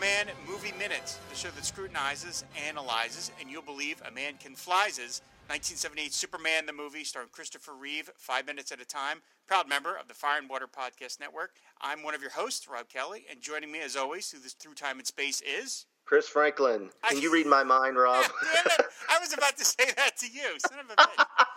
Superman Movie Minutes, the show that scrutinizes, analyzes, and you'll believe a man can flyses. 1978 Superman the movie, starring Christopher Reeve, five minutes at a time. Proud member of the Fire and Water Podcast Network. I'm one of your hosts, Rob Kelly, and joining me as always through this through time and space is Chris Franklin. Can I, you read my mind, Rob? I was about to say that to you, son of a bitch.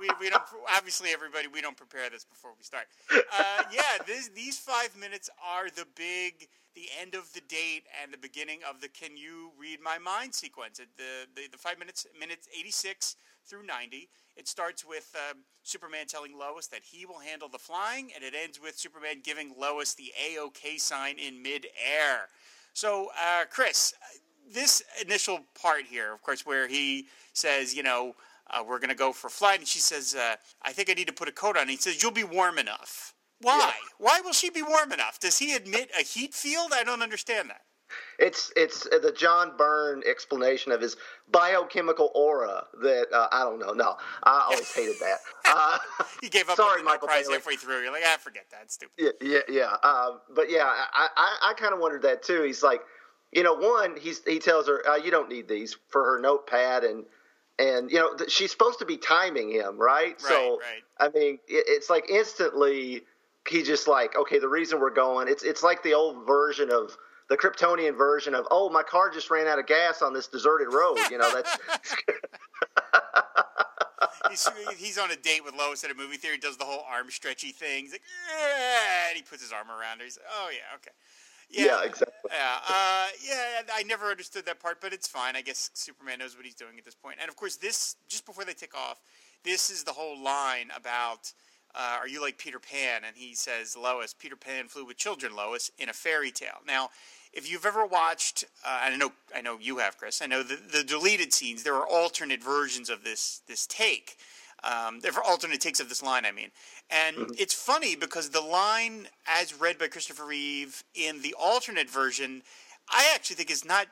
we, we don't obviously everybody we don't prepare this before we start. Uh, yeah, this, these five minutes are the big the end of the date and the beginning of the "Can you read my mind?" sequence. The the, the five minutes minutes eighty six through ninety. It starts with um, Superman telling Lois that he will handle the flying, and it ends with Superman giving Lois the A-OK sign in midair. So, uh, Chris, this initial part here, of course, where he says, you know, uh, we're going to go for a flight. And she says, uh, I think I need to put a coat on. And he says, You'll be warm enough. Why? Yeah. Why will she be warm enough? Does he admit a heat field? I don't understand that. It's it's the John Byrne explanation of his biochemical aura that uh, I don't know. No, I always hated that. Uh, he gave up sorry, Michael prize halfway through. You're like, I ah, forget that. Stupid. Yeah, yeah, yeah. Uh, but yeah, I, I, I kind of wondered that too. He's like, you know, one, he's he tells her, uh, you don't need these for her notepad and and you know she's supposed to be timing him, right? right so right. I mean, it's like instantly he just like okay, the reason we're going, it's it's like the old version of the Kryptonian version of oh, my car just ran out of gas on this deserted road. You know that's. he's, he's on a date with Lois at a movie theater. He does the whole arm stretchy thing. He's like, yeah, and he puts his arm around her. He's like, oh yeah, okay. Yeah, yeah, exactly. Yeah, uh, yeah. I never understood that part, but it's fine. I guess Superman knows what he's doing at this point. And of course, this just before they take off, this is the whole line about. Uh, are you like Peter Pan? And he says, Lois, Peter Pan flew with children, Lois, in a fairy tale. Now, if you've ever watched, uh, I know, I know you have, Chris. I know the, the deleted scenes. There are alternate versions of this this take. Um, there are alternate takes of this line, I mean. And mm-hmm. it's funny because the line, as read by Christopher Reeve in the alternate version, I actually think is not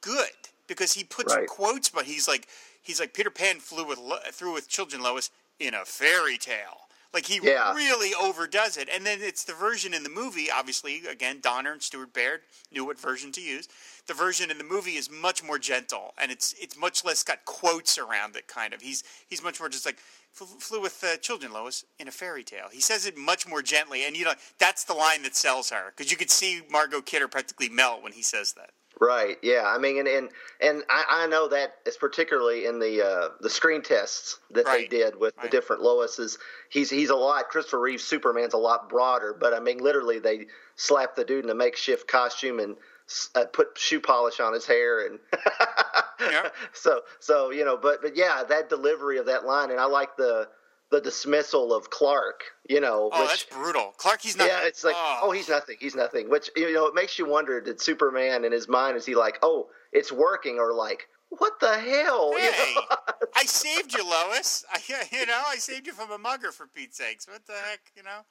good because he puts right. quotes, but he's like, he's like Peter Pan flew with through with children, Lois, in a fairy tale. Like he yeah. really overdoes it, and then it's the version in the movie. Obviously, again, Donner and Stuart Baird knew what version to use. The version in the movie is much more gentle, and it's it's much less got quotes around it. Kind of, he's he's much more just like flew with uh, children, Lois, in a fairy tale. He says it much more gently, and you know that's the line that sells her because you could see Margot Kidder practically melt when he says that. Right. Yeah. I mean, and and, and I, I know that is particularly in the uh, the screen tests that right. they did with right. the different Loises. He's he's a lot. Christopher Reeve's Superman's a lot broader, but I mean, literally, they slapped the dude in a makeshift costume and uh, put shoe polish on his hair, and yeah. so so you know. But but yeah, that delivery of that line, and I like the the dismissal of Clark. You know, oh, which, that's brutal. Clark, he's nothing. Yeah, it's like, oh. oh. he's nothing. He's nothing. Which you know, it makes you wonder: Did Superman in his mind is he like, oh, it's working, or like, what the hell? Hey, you know? I saved you, Lois. I, you know, I saved you from a mugger for Pete's sakes. What the heck, you know?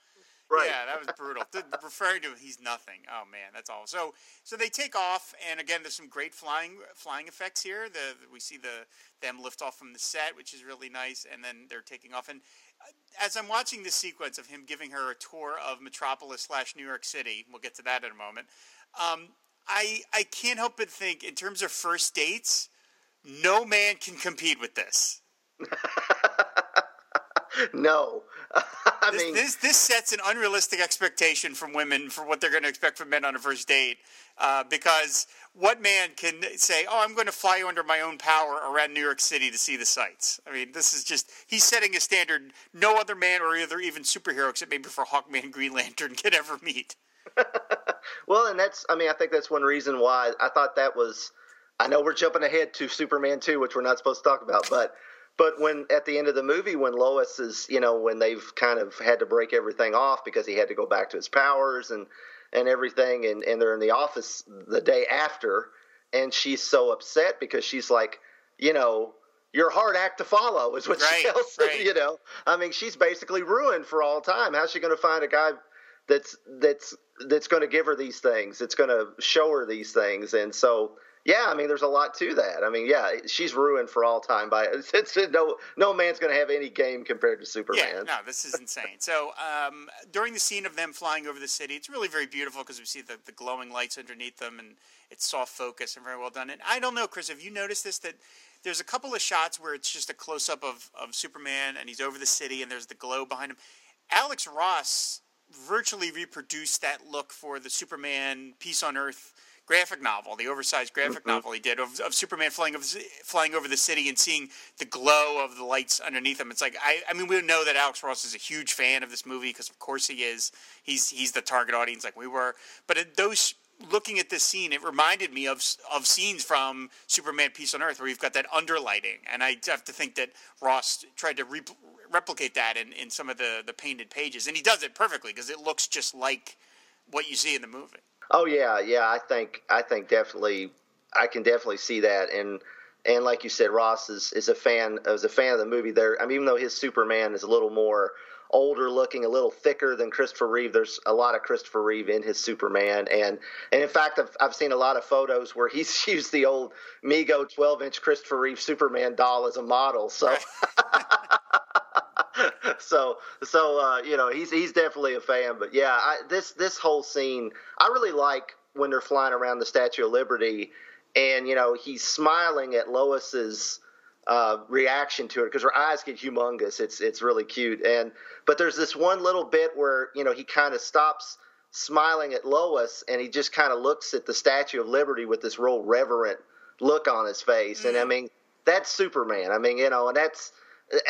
Right. Yeah, that was brutal. referring to him, he's nothing. Oh man, that's all. So so they take off, and again, there's some great flying flying effects here. The we see the them lift off from the set, which is really nice, and then they're taking off. And uh, as I'm watching this sequence of him giving her a tour of Metropolis slash New York City, we'll get to that in a moment. Um, I I can't help but think in terms of first dates, no man can compete with this. no. I this, mean, this this sets an unrealistic expectation from women for what they're going to expect from men on a first date. Uh, because what man can say, "Oh, I'm going to fly you under my own power around New York City to see the sights"? I mean, this is just he's setting a standard no other man or either even superhero except maybe for Hawkman and Green Lantern could ever meet. well, and that's I mean, I think that's one reason why I thought that was. I know we're jumping ahead to Superman 2, which we're not supposed to talk about, but but when at the end of the movie, when Lois is, you know, when they've kind of had to break everything off because he had to go back to his powers and and everything, and and they're in the office the day after, and she's so upset because she's like, you know, your hard act to follow is what right, she tells him. Right. You know, I mean, she's basically ruined for all time. How's she going to find a guy that's that's that's going to give her these things? It's going to show her these things, and so Yeah, I mean, there's a lot to that. I mean, yeah, she's ruined for all time by it. It's, no no man's going to have any game compared to Superman. Yeah, no, this is insane. so um, during the scene of them flying over the city, it's really very beautiful because we see the, the glowing lights underneath them, and it's soft focus and very well done. And I don't know, Chris, have you noticed this that there's a couple of shots where it's just a close up of, of Superman and he's over the city and there's the glow behind him. Alex Ross virtually reproduced that look for the Superman Peace on Earth graphic novel, the oversized graphic mm-hmm. novel he did of, of Superman flying over, flying over the city and seeing the glow of the lights underneath him. It's like I, I mean, we know that Alex Ross is a huge fan of this movie because of course he is. He's he's the target audience like we were. But it, those looking at this scene, it reminded me of of scenes from Superman Peace on Earth where you've got that underlighting, and I have to think that Ross tried to re- replicate that in, in some of the the painted pages, and he does it perfectly because it looks just like what you see in the movie. Oh yeah, yeah. I think I think definitely I can definitely see that, and and like you said, Ross is is a fan is a fan of the movie. There, I mean, even though his Superman is a little more older looking, a little thicker than Christopher Reeve. There's a lot of Christopher Reeve in his Superman, and and in fact, I've I've seen a lot of photos where he's used the old Mego 12 inch Christopher Reeve Superman doll as a model. So. so so uh, you know he's he's definitely a fan, but yeah, I, this this whole scene I really like when they're flying around the Statue of Liberty, and you know he's smiling at Lois's uh, reaction to it because her eyes get humongous. It's it's really cute. And but there's this one little bit where you know he kind of stops smiling at Lois and he just kind of looks at the Statue of Liberty with this real reverent look on his face. Mm-hmm. And I mm. mean that's Superman. I mean you know, and that's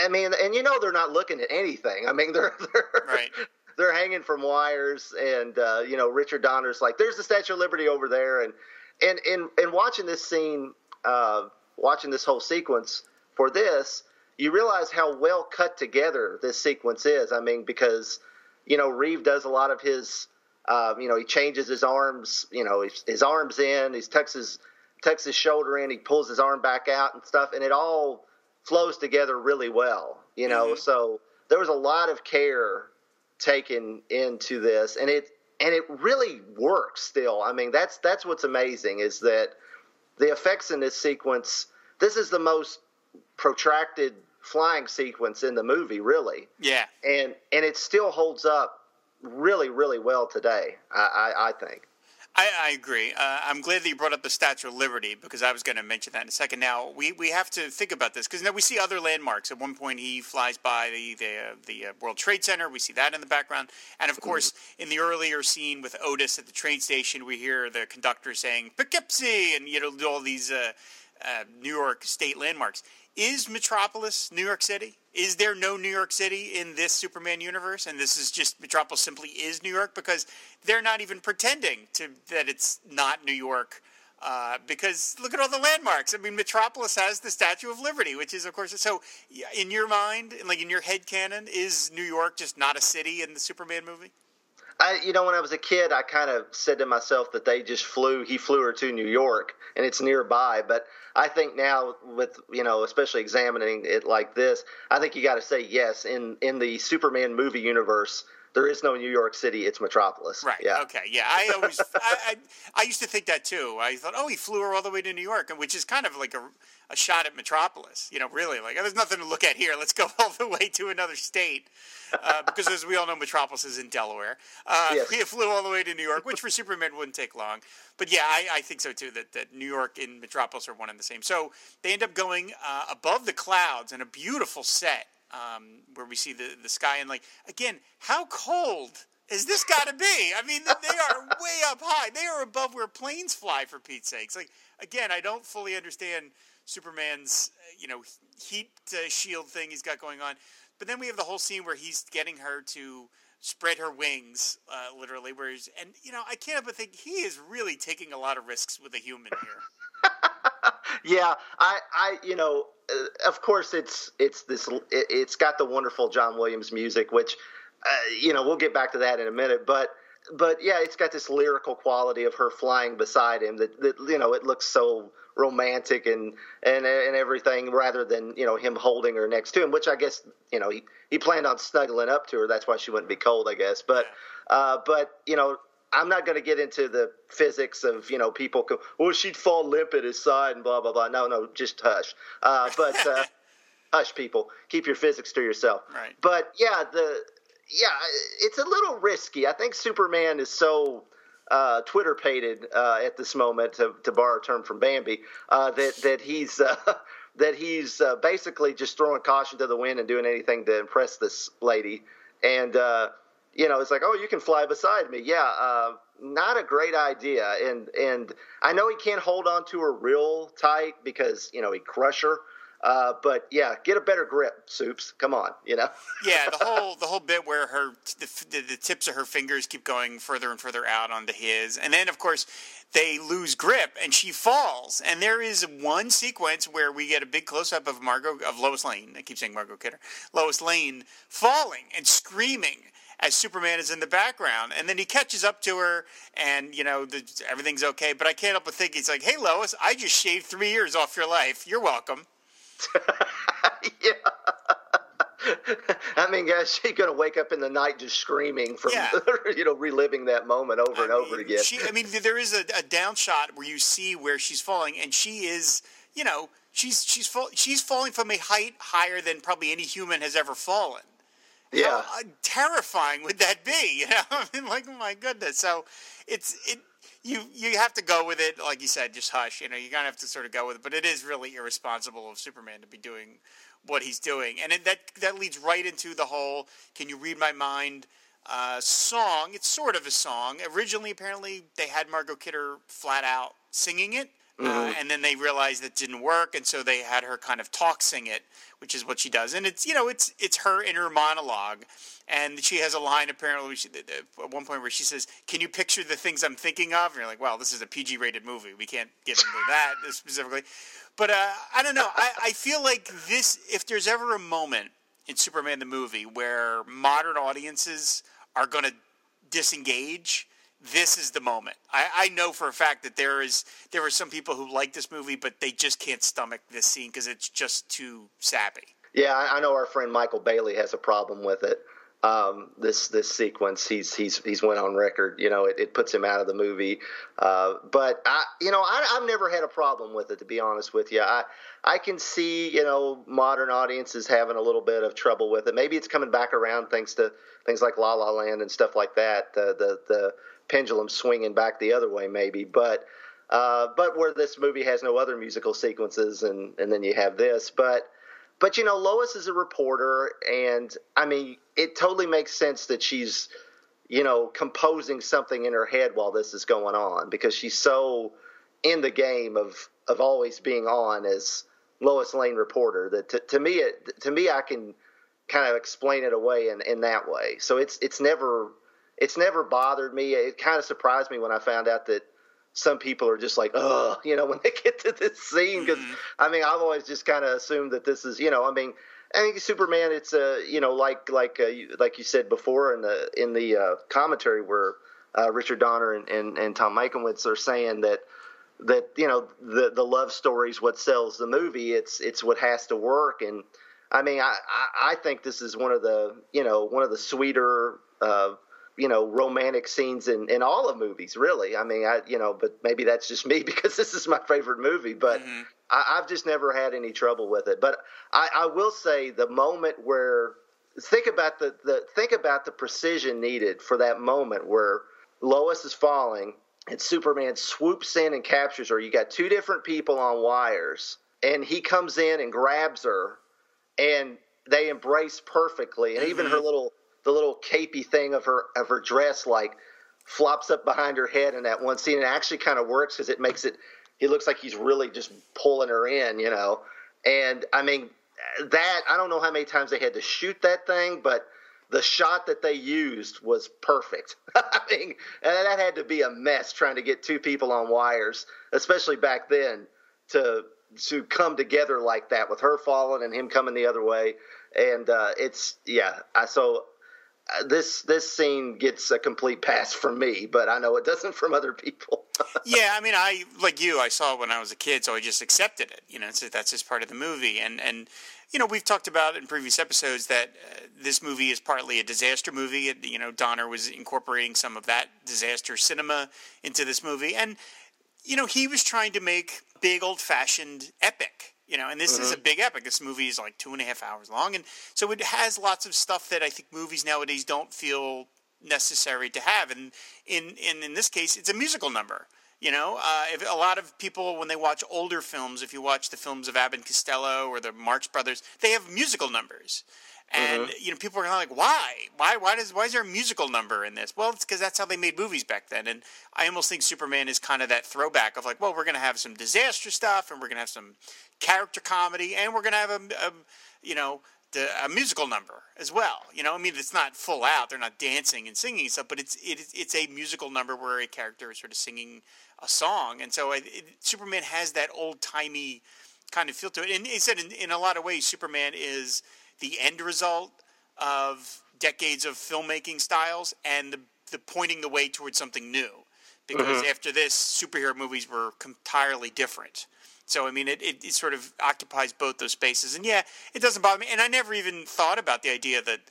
I mean, and you know they're not looking at anything. I mean they're they're right. they're hanging from wires, and uh, you know Richard Donner's like, "There's the Statue of Liberty over there," and and and and watching this scene. Uh, watching this whole sequence for this, you realize how well cut together this sequence is. I mean, because you know Reeve does a lot of his, uh, you know, he changes his arms, you know, his, his arms in, he tucks his tucks his shoulder in, he pulls his arm back out and stuff, and it all flows together really well. You know, mm-hmm. so there was a lot of care taken into this, and it and it really works still. I mean, that's that's what's amazing is that the effects in this sequence. This is the most protracted flying sequence in the movie, really. Yeah. And and it still holds up really, really well today. I, I, I think. I, I agree. Uh, I'm glad that you brought up the Statue of Liberty because I was going to mention that in a second. Now we, we have to think about this because now we see other landmarks. At one point, he flies by the the, uh, the uh, World Trade Center. We see that in the background, and of course, mm-hmm. in the earlier scene with Otis at the train station, we hear the conductor saying "Poughkeepsie" and you know all these uh, uh, New York state landmarks. Is Metropolis New York City? Is there no New York City in this Superman universe? And this is just Metropolis simply is New York because they're not even pretending to that it's not New York. Uh, because look at all the landmarks. I mean, Metropolis has the Statue of Liberty, which is, of course, so. In your mind, like in your head canon, is New York just not a city in the Superman movie? I, you know, when I was a kid, I kind of said to myself that they just flew. He flew her to New York, and it's nearby. But I think now, with you know, especially examining it like this, I think you got to say yes. In in the Superman movie universe, there is no New York City; it's Metropolis. Right. Yeah. Okay. Yeah. I always, I, I, I, used to think that too. I thought, oh, he flew her all the way to New York, which is kind of like a, a shot at Metropolis. You know, really, like there's nothing to look at here. Let's go all the way to another state uh, because as we all know, Metropolis is in Delaware. Uh, yes. We flew all the way to New York, which for Superman wouldn't take long. But yeah, I, I, think so too. That, that New York and Metropolis are one and the same. So they end up going uh, above the clouds in a beautiful set um, where we see the the sky and like again, how cold is this got to be? I mean, they are way up high. They are above where planes fly, for Pete's sakes. Like again, I don't fully understand Superman's you know heat uh, shield thing he's got going on. But then we have the whole scene where he's getting her to spread her wings, uh, literally. Where he's, and you know, I can't but think he is really taking a lot of risks with a human here. yeah, I, I, you know, uh, of course it's it's this it, has got the wonderful John Williams music, which, uh, you know, we'll get back to that in a minute, but. But yeah, it's got this lyrical quality of her flying beside him that, that you know it looks so romantic and and and everything rather than you know him holding her next to him which i guess you know he, he planned on snuggling up to her that's why she wouldn't be cold i guess but uh, but you know I'm not going to get into the physics of you know people. Go, well, she'd fall limp at his side and blah blah blah. No, no, just hush. Uh, but uh, hush, people. Keep your physics to yourself. Right. But yeah, the yeah, it's a little risky. I think Superman is so uh, Twitter pated uh, at this moment, to, to, borrow a term from Bambi, uh, that that he's uh, that he's uh, basically just throwing caution to the wind and doing anything to impress this lady. And uh, you know, it's like, oh, you can fly beside me. Yeah, not a great idea. And and I know he can't hold on to her real tight because you know he crush her. Uh, but yeah, get a better grip, Soups. Come on, you know. yeah, the whole the whole bit where her the, the, the, tips of her fingers keep going further and further out onto his, and then of course they lose grip and she falls. And there is one sequence where we get a big close up of Margot of Lois Lane. I keep saying Margot Kidder, Lois Lane falling and screaming as Superman is in the background, and then he catches up to her, and you know the, everything's okay. But I can't help but think he's like, "Hey, Lois, I just shaved three years off your life. You're welcome." yeah. I mean, guys, she's gonna wake up in the night just screaming from, yeah. you know, reliving that moment over I and mean, over again. She, I mean, there is a, a down shot where you see where she's falling, and she is, you know, she's she's fall, she's falling from a height higher than probably any human has ever fallen. Yeah, How uh, terrifying would that be? You know, I mean, like, oh my goodness. So, it's it you you have to go with it, like you said, just hush. You know, you're gonna have to sort of go with it. But it is really irresponsible of Superman to be doing what he's doing, and it, that that leads right into the whole "Can you read my mind?" Uh, song. It's sort of a song. Originally, apparently, they had Margot Kidder flat out singing it. Uh, mm-hmm. Uh, and then they realized that didn't work, and so they had her kind of talk sing it, which is what she does. And it's you know it's it's her inner monologue, and she has a line apparently she, at one point where she says, "Can you picture the things I'm thinking of?" And you're like, "Well, this is a PG-rated movie. We can't get into that specifically." But uh, I don't know. I, I feel like this. If there's ever a moment in Superman the movie where modern audiences are going to disengage this is the moment. I, I, know for a fact that there is there are some people who like this movie, but they just can't stomach this scene because it's just too sappy. Yeah, I, I, know our friend Michael Bailey has a problem with it. Um, this this sequence, he's he's he's went on record. You know, it, it puts him out of the movie. Uh, but I, you know, I, I've never had a problem with it. To be honest with you, I I can see you know modern audiences having a little bit of trouble with it. Maybe it's coming back around thanks to things like La La Land and stuff like that. The the the pendulum swinging back the other way, maybe. But uh, but where this movie has no other musical sequences, and and then you have this, but. But you know, Lois is a reporter, and I mean, it totally makes sense that she's, you know, composing something in her head while this is going on because she's so in the game of of always being on as Lois Lane reporter that to, to me it to me I can kind of explain it away in, in that way. So it's it's never it's never bothered me. It kind of surprised me when I found out that some people are just like, oh, you know, when they get to this scene. Because mm-hmm. I mean, I've always just kind of assumed that this is, you know, I mean, I think Superman. It's a, uh, you know, like like uh, like you said before in the in the uh, commentary where uh, Richard Donner and, and, and Tom Mankiewicz are saying that that you know the the love story is what sells the movie. It's it's what has to work. And I mean, I I, I think this is one of the you know one of the sweeter uh, you know romantic scenes in in all of movies really i mean i you know but maybe that's just me because this is my favorite movie but mm-hmm. I, have just never had any trouble with it but I, I will say the moment where think about the, the think about the precision needed for that moment where lois is falling and superman swoops in and captures her you got two different people on wires and he comes in and grabs her and they embrace perfectly and mm-hmm. even her mm-hmm. little the little capey thing of her of her dress like flops up behind her head in that one scene. It actually kind of works because it makes it. He looks like he's really just pulling her in, you know. And I mean that I don't know how many times they had to shoot that thing, but the shot that they used was perfect. I mean, that had to be a mess trying to get two people on wires, especially back then, to to come together like that with her falling and him coming the other way. And uh, it's yeah, I so this this scene gets a complete pass from me, but I know it doesn't from other people. yeah, I mean, I like you. I saw it when I was a kid, so I just accepted it. You know, so that's just part of the movie. And and you know, we've talked about in previous episodes that uh, this movie is partly a disaster movie. You know, Donner was incorporating some of that disaster cinema into this movie, and you know, he was trying to make big old fashioned epic you know and this mm-hmm. is a big epic. This movie is like two and a half hours long and so it has lots of stuff that i think movies nowadays don't feel necessary to have and in in, in this case it's a musical number you know? Uh, if, a lot of people when they watch older films if you watch the films of abbott and costello or the marx brothers they have musical numbers and mm-hmm. you know, people are kind of like, why? Why? Why does? Why is there a musical number in this? Well, it's because that's how they made movies back then. And I almost think Superman is kind of that throwback of like, well, we're going to have some disaster stuff, and we're going to have some character comedy, and we're going to have a, a you know, the, a musical number as well. You know, I mean, it's not full out; they're not dancing and singing and stuff, but it's it, it's a musical number where a character is sort of singing a song, and so it, Superman has that old timey kind of feel to it. And he said, in, in a lot of ways, Superman is the end result of decades of filmmaking styles and the, the pointing the way towards something new. Because mm-hmm. after this, superhero movies were entirely different. So I mean, it, it, it, sort of occupies both those spaces, and yeah, it doesn't bother me. And I never even thought about the idea that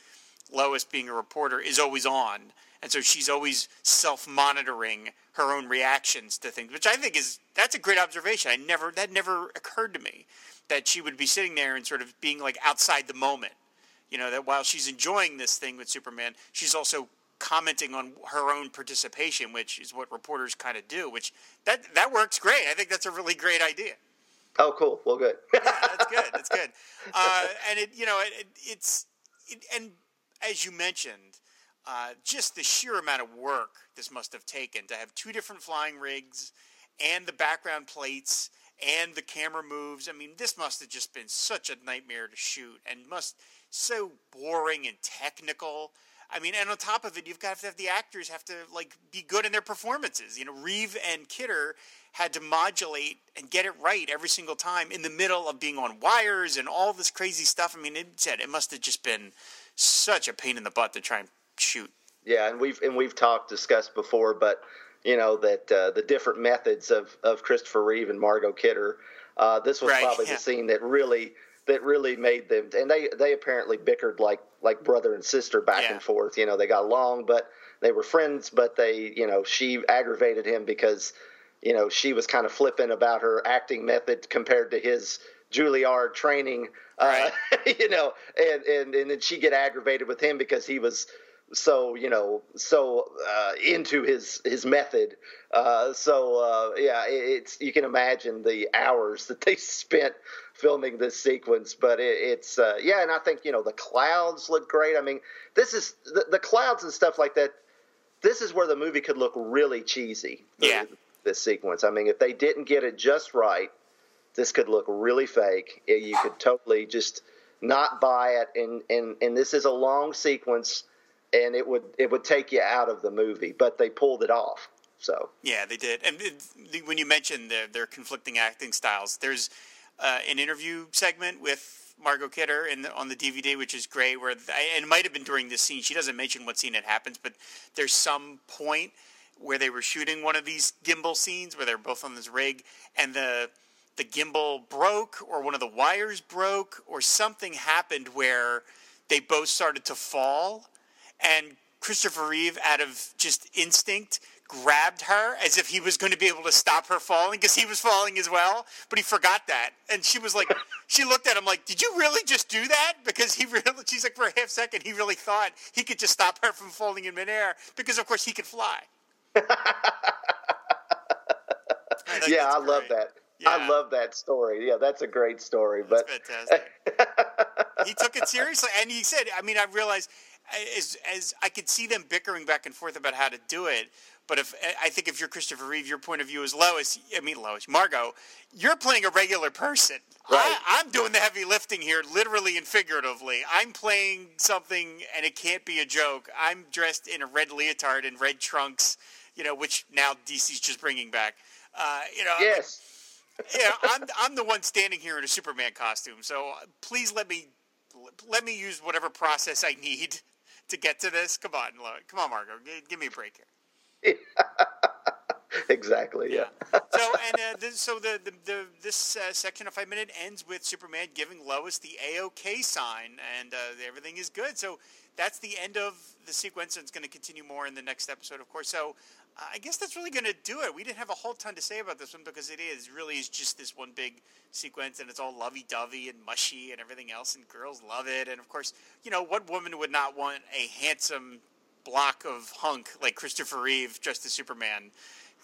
Lois, being a reporter, is always on, and so she's always self-monitoring her own reactions to things, which I think is that's a great observation. I never that never occurred to me that she would be sitting there and sort of being like outside the moment. You know, that while she's enjoying this thing with Superman, she's also commenting on her own participation, which is what reporters kind of do. Which that that works great. I think that's a really great idea. Oh, cool. Well, good. yeah, that's good. That's good. Uh, and it, you know, it, it, it's it, and as you mentioned, uh, just the sheer amount of work this must have taken to have two different flying rigs and the background plates and the camera moves. I mean, this must have just been such a nightmare to shoot and must so boring and technical. I mean, and on top of it, you've got to have the actors have to like be good in their performances. You know, Reeve and Kidder had to modulate and get it right every single time in the middle of being on wires and all this crazy stuff. I mean, it said it must have just been such a pain in the butt to try and shoot. Yeah, and we've and we've talked discussed before, but you know that uh, the different methods of of Christopher Reeve and Margot Kidder. Uh, this was right, probably yeah. the scene that really that really made them and they they apparently bickered like like brother and sister back yeah. and forth you know they got along but they were friends but they you know she aggravated him because you know she was kind of flippant about her acting method compared to his Juilliard training uh, right. uh, you know and and and then she get aggravated with him because he was so you know so uh, into his his method. Uh, so uh, yeah it's you can imagine the hours that they spent filming this sequence but it, it's uh, yeah and i think you know the clouds look great. I mean this is the, the, clouds and stuff like that this is where the movie could look really cheesy yeah. this sequence. I mean if they didn't get it just right this could look really fake. You could totally just not buy it. And and and this is a long sequence and it would it would take you out of the movie. But they pulled it off. So yeah, they did. And it, when you mentioned their, their conflicting acting styles, there's uh, an interview segment with Margot Kidder in the, on the DVD, which is great. Where and it might have been during this scene. She doesn't mention what scene it happens, but there's some point where they were shooting one of these gimbal scenes where they're both on this rig, and the the gimbal broke, or one of the wires broke, or something happened where they both started to fall and Christopher Reeve, out of just instinct, grabbed her as if he was going to be able to stop her falling because he was falling as well, but he forgot that. And she was like, she looked at him like, "Did you really just do that?" Because he really, she's like, for a half second, he really thought he could just stop her from falling in midair because, of course, he could fly. I yeah, I great. love that. Yeah. I love that story. Yeah, that's a great story. That's but fantastic. he took it seriously, and he said, "I mean, I realized." As as I could see them bickering back and forth about how to do it. But if I think if you're Christopher Reeve, your point of view is Lois. I mean Lois, Margot. You're playing a regular person. Right. I, am doing the heavy lifting here, literally and figuratively. I'm playing something, and it can't be a joke. I'm dressed in a red leotard and red trunks, you know, which now DC's just bringing back. Uh, you know. Yes. yeah, I'm I'm the one standing here in a Superman costume. So please let me let me use whatever process I need to get to this. Come on, come on, Margot, give, give me a break here. exactly. Yeah. so and uh, this, so the, the, the this uh, section of five minute ends with Superman giving Lois the AOK sign, and uh, everything is good. So that's the end of the sequence, and it's going to continue more in the next episode, of course. So I guess that's really going to do it. We didn't have a whole ton to say about this one because it is really is just this one big sequence, and it's all lovey dovey and mushy and everything else, and girls love it. And of course, you know what woman would not want a handsome block of hunk like Christopher Reeve dressed as Superman?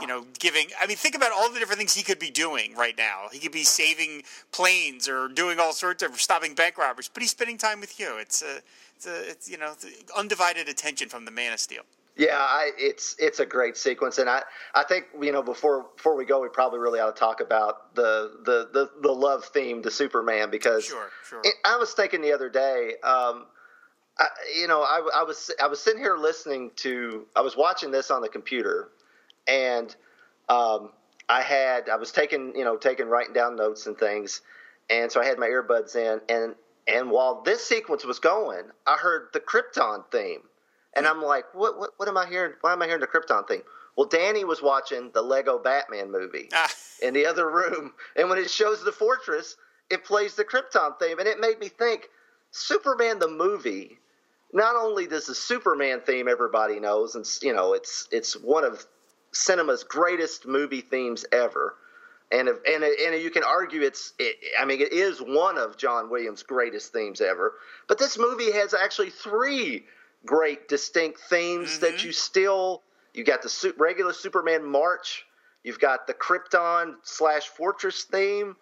you know, giving. I mean, think about all the different things he could be doing right now. He could be saving planes or doing all sorts of stopping bank robbers, but he's spending time with you. It's a, it's a, it's you know, undivided attention from the Man of Steel. Yeah, I, it's it's a great sequence, and I, I think you know before before we go, we probably really ought to talk about the the the, the love theme to Superman because sure, sure. It, I was thinking the other day. Um, I, you know, I, I was I was sitting here listening to I was watching this on the computer, and um, I had I was taking you know taking writing down notes and things, and so I had my earbuds in, and and while this sequence was going, I heard the Krypton theme, and I'm like, what what what am I hearing? Why am I hearing the Krypton theme? Well, Danny was watching the Lego Batman movie ah. in the other room, and when it shows the fortress, it plays the Krypton theme, and it made me think Superman the movie. Not only does the Superman theme everybody knows, and you know it's it's one of cinema's greatest movie themes ever. And if, and and you can argue it's it, I mean it is one of John Williams' greatest themes ever. But this movie has actually three great distinct themes mm-hmm. that you still you got the regular Superman march, you've got the Krypton slash Fortress theme,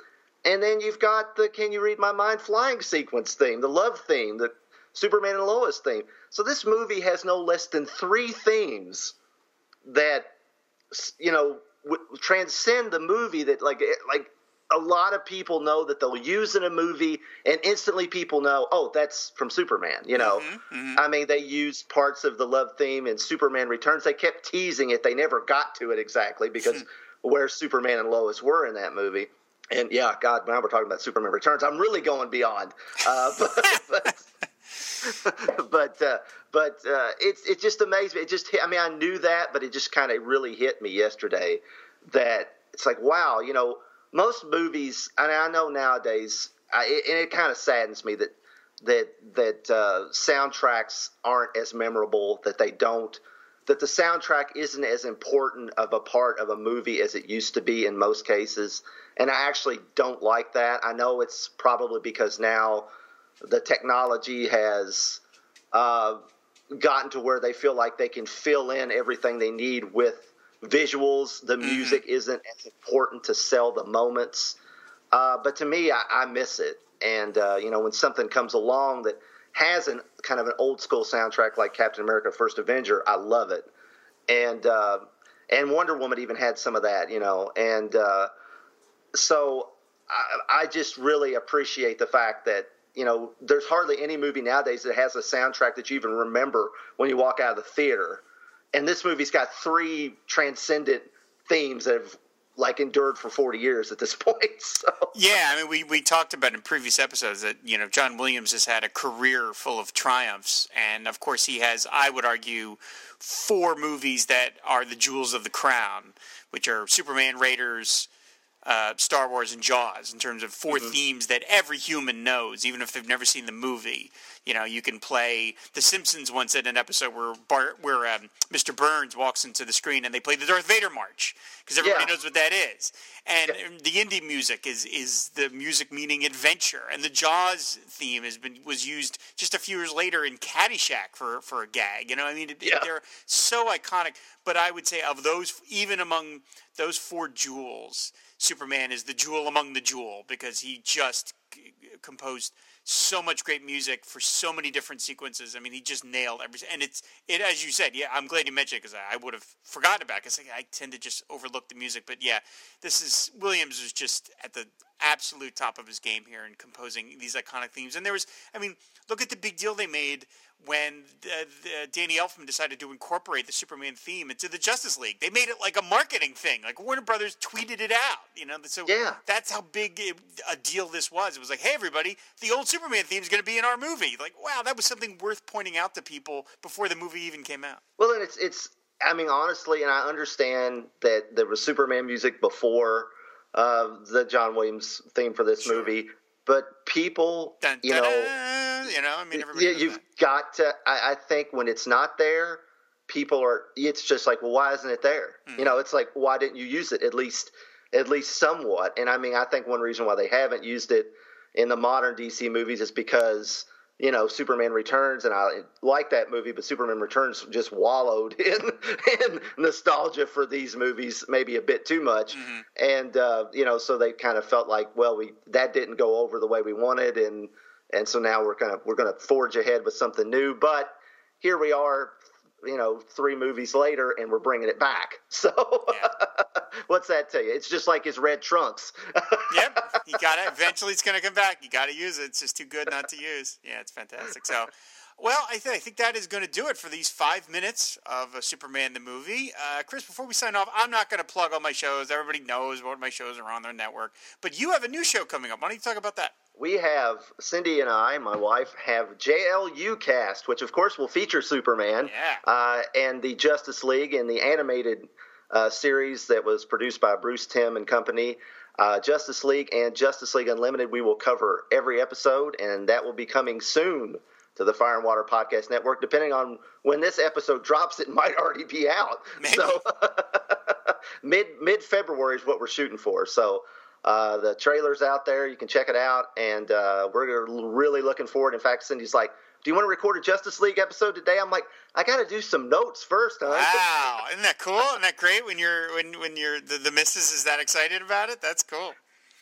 and then you've got the Can You Read My Mind flying sequence theme, the love theme, the Superman and Lois theme. So this movie has no less than three themes that you know transcend the movie that like like a lot of people know that they'll use in a movie and instantly people know oh that's from superman you know? Mm-hmm, mm-hmm. i mean they used parts of the love theme in superman returns. They kept teasing it. They never got to it exactly because where superman and lois were in that movie. And yeah god now we're talking about superman returns. I'm really going beyond uh, but, but but uh, but uh, it's it just amazed me. It just hit, I mean I knew that, but it just kind of really hit me yesterday that it's like wow, you know, most movies. And I know nowadays, I, it, and it kind of saddens me that that that uh, soundtracks aren't as memorable. That they don't. That the soundtrack isn't as important of a part of a movie as it used to be in most cases. And I actually don't like that. I know it's probably because now the technology has uh, gotten to where they feel like they can fill in everything they need with visuals. The mm-hmm. music mm-hmm. isn't as important to sell the moments. Uh, but to me, I, I miss it. And, uh, you know, when something comes along that has an kind of an old school soundtrack like Captain America First Avenger, I love it. And, uh, and Wonder Woman even had some of that, you know. And uh, so I, I just really appreciate the fact that you know, there's hardly any movie nowadays that has a soundtrack that you even remember when you walk out of the theater. And this movie's got three transcendent themes that have like endured for 40 years at this point. So. Yeah, I mean, we, we talked about in previous episodes that, you know, John Williams has had a career full of triumphs. And of course, he has, I would argue, four movies that are the jewels of the crown, which are Superman, Raiders, uh, Star Wars and Jaws in terms of 4 mm-hmm. themes that every human knows, even if they've never seen the movie. You know, you can play The Simpsons once in an episode where Bart, where um, Mr. Burns walks into the screen and they play the Darth Vader march because everybody yeah. knows what that is. And yeah. the Indy music is is the music meaning adventure, and the Jaws theme has been was used just a few years later in Caddyshack for for a gag. You know, I mean, it, yeah. they're so iconic. But I would say of those, even among those four jewels Superman is the jewel among the jewel because he just c- composed so much great music for so many different sequences. I mean, he just nailed every. And it's it as you said. Yeah, I'm glad you mentioned it because I, I, would have forgotten about. It. Because I tend to just overlook the music. But yeah, this is Williams was just at the absolute top of his game here in composing these iconic themes. And there was, I mean, look at the big deal they made when uh, the, Danny Elfman decided to incorporate the Superman theme into the Justice League. They made it like a marketing thing. Like Warner Brothers tweeted it out. You know, so yeah. that's how big it, a deal this was. It was like, hey, everybody, the old Superman theme is going to be in our movie. Like, wow, that was something worth pointing out to people before the movie even came out. Well, and it's it's. I mean, honestly, and I understand that there was Superman music before uh, the John Williams theme for this sure. movie, but people, dun, you know, you know, I mean, you, you've got to. I, I, think when it's not there, people are. It's just like, well, why isn't it there? Mm-hmm. You know, it's like, why didn't you use it at least, at least somewhat? And I mean, I think one reason why they haven't used it in the modern DC movies is because you know, Superman Returns, and I like that movie, but Superman Returns just wallowed in in nostalgia for these movies, maybe a bit too much, mm-hmm. and uh, you know, so they kind of felt like, well, we that didn't go over the way we wanted, and and so now we're kind of we're going to forge ahead with something new, but here we are you know, three movies later, and we're bringing it back. So, yeah. what's that tell you? It's just like his red trunks. yep, you got it. Eventually, it's going to come back. You got to use it. It's just too good not to use. Yeah, it's fantastic. So, well, I, th- I think that is going to do it for these five minutes of uh, Superman the movie. Uh, Chris, before we sign off, I'm not going to plug all my shows. Everybody knows what my shows are on their network. But you have a new show coming up. Why don't you talk about that? we have Cindy and I, my wife, have JLU Cast, which of course will feature Superman yeah. uh, and the Justice League and the animated uh, series that was produced by Bruce Timm and company. Uh, Justice League and Justice League Unlimited, we will cover every episode, and that will be coming soon to the Fire and Water Podcast Network. Depending on when this episode drops, it might already be out. Maybe. So mid mid February is what we're shooting for. So uh, the trailer's out there. You can check it out, and uh, we're really looking forward. In fact, Cindy's like, "Do you want to record a Justice League episode today?" I'm like, "I got to do some notes first, huh?" Wow, isn't that cool? Isn't that great when you're when when you're the, the missus is that excited about it? That's cool.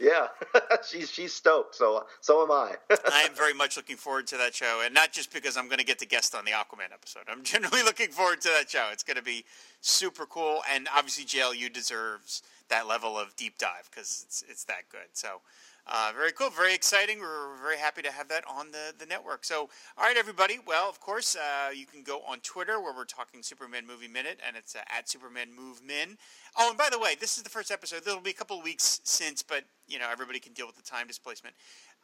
Yeah, she's she's stoked. So so am I. I am very much looking forward to that show, and not just because I'm going to get to guest on the Aquaman episode. I'm generally looking forward to that show. It's going to be super cool, and obviously, JLU deserves that level of deep dive because it's it's that good. So. Uh, very cool, very exciting. We're very happy to have that on the, the network. So, all right, everybody. Well, of course, uh, you can go on Twitter where we're talking Superman Movie Minute, and it's uh, at Superman Move Min. Oh, and by the way, this is the first episode. There'll be a couple of weeks since, but you know everybody can deal with the time displacement.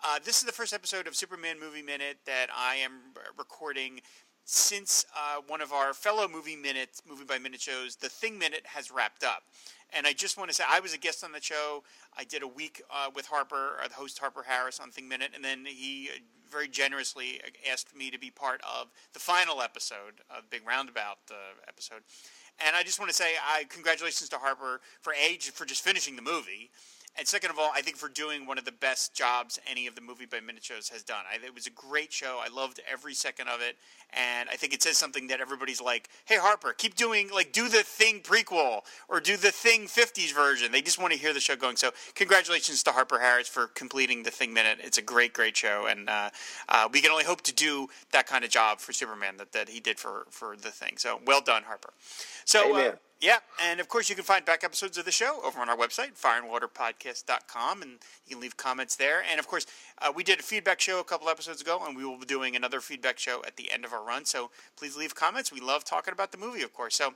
Uh, this is the first episode of Superman Movie Minute that I am recording since uh, one of our fellow movie minute, movie by minute shows, the Thing Minute, has wrapped up. And I just want to say, I was a guest on the show. I did a week uh, with Harper, uh, the host Harper Harris, on Thing Minute, and then he very generously asked me to be part of the final episode, of Big Roundabout uh, episode. And I just want to say, I congratulations to Harper for age for just finishing the movie. And second of all, I think for doing one of the best jobs any of the movie by minute shows has done. I, it was a great show. I loved every second of it, and I think it says something that everybody's like, "Hey Harper, keep doing like do the Thing prequel or do the Thing '50s version." They just want to hear the show going. So congratulations to Harper Harris for completing the Thing minute. It's a great, great show, and uh, uh, we can only hope to do that kind of job for Superman that, that he did for for the Thing. So well done, Harper. So. Yeah, and of course you can find back episodes of the show over on our website, fireandwaterpodcast.com, and you can leave comments there. And of course, uh, we did a feedback show a couple episodes ago, and we will be doing another feedback show at the end of our run. So please leave comments. We love talking about the movie, of course. So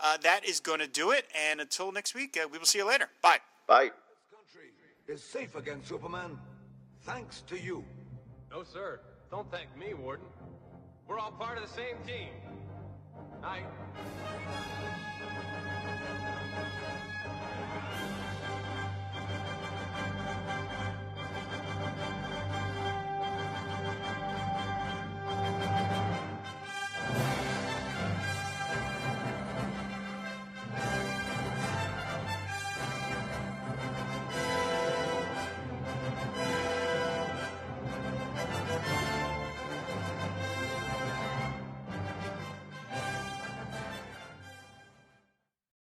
uh, that is going to do it. And until next week, uh, we will see you later. Bye. Bye. This country is safe again, Superman, thanks to you. No, sir. Don't thank me, Warden. We're all part of the same team. Night. Thank you.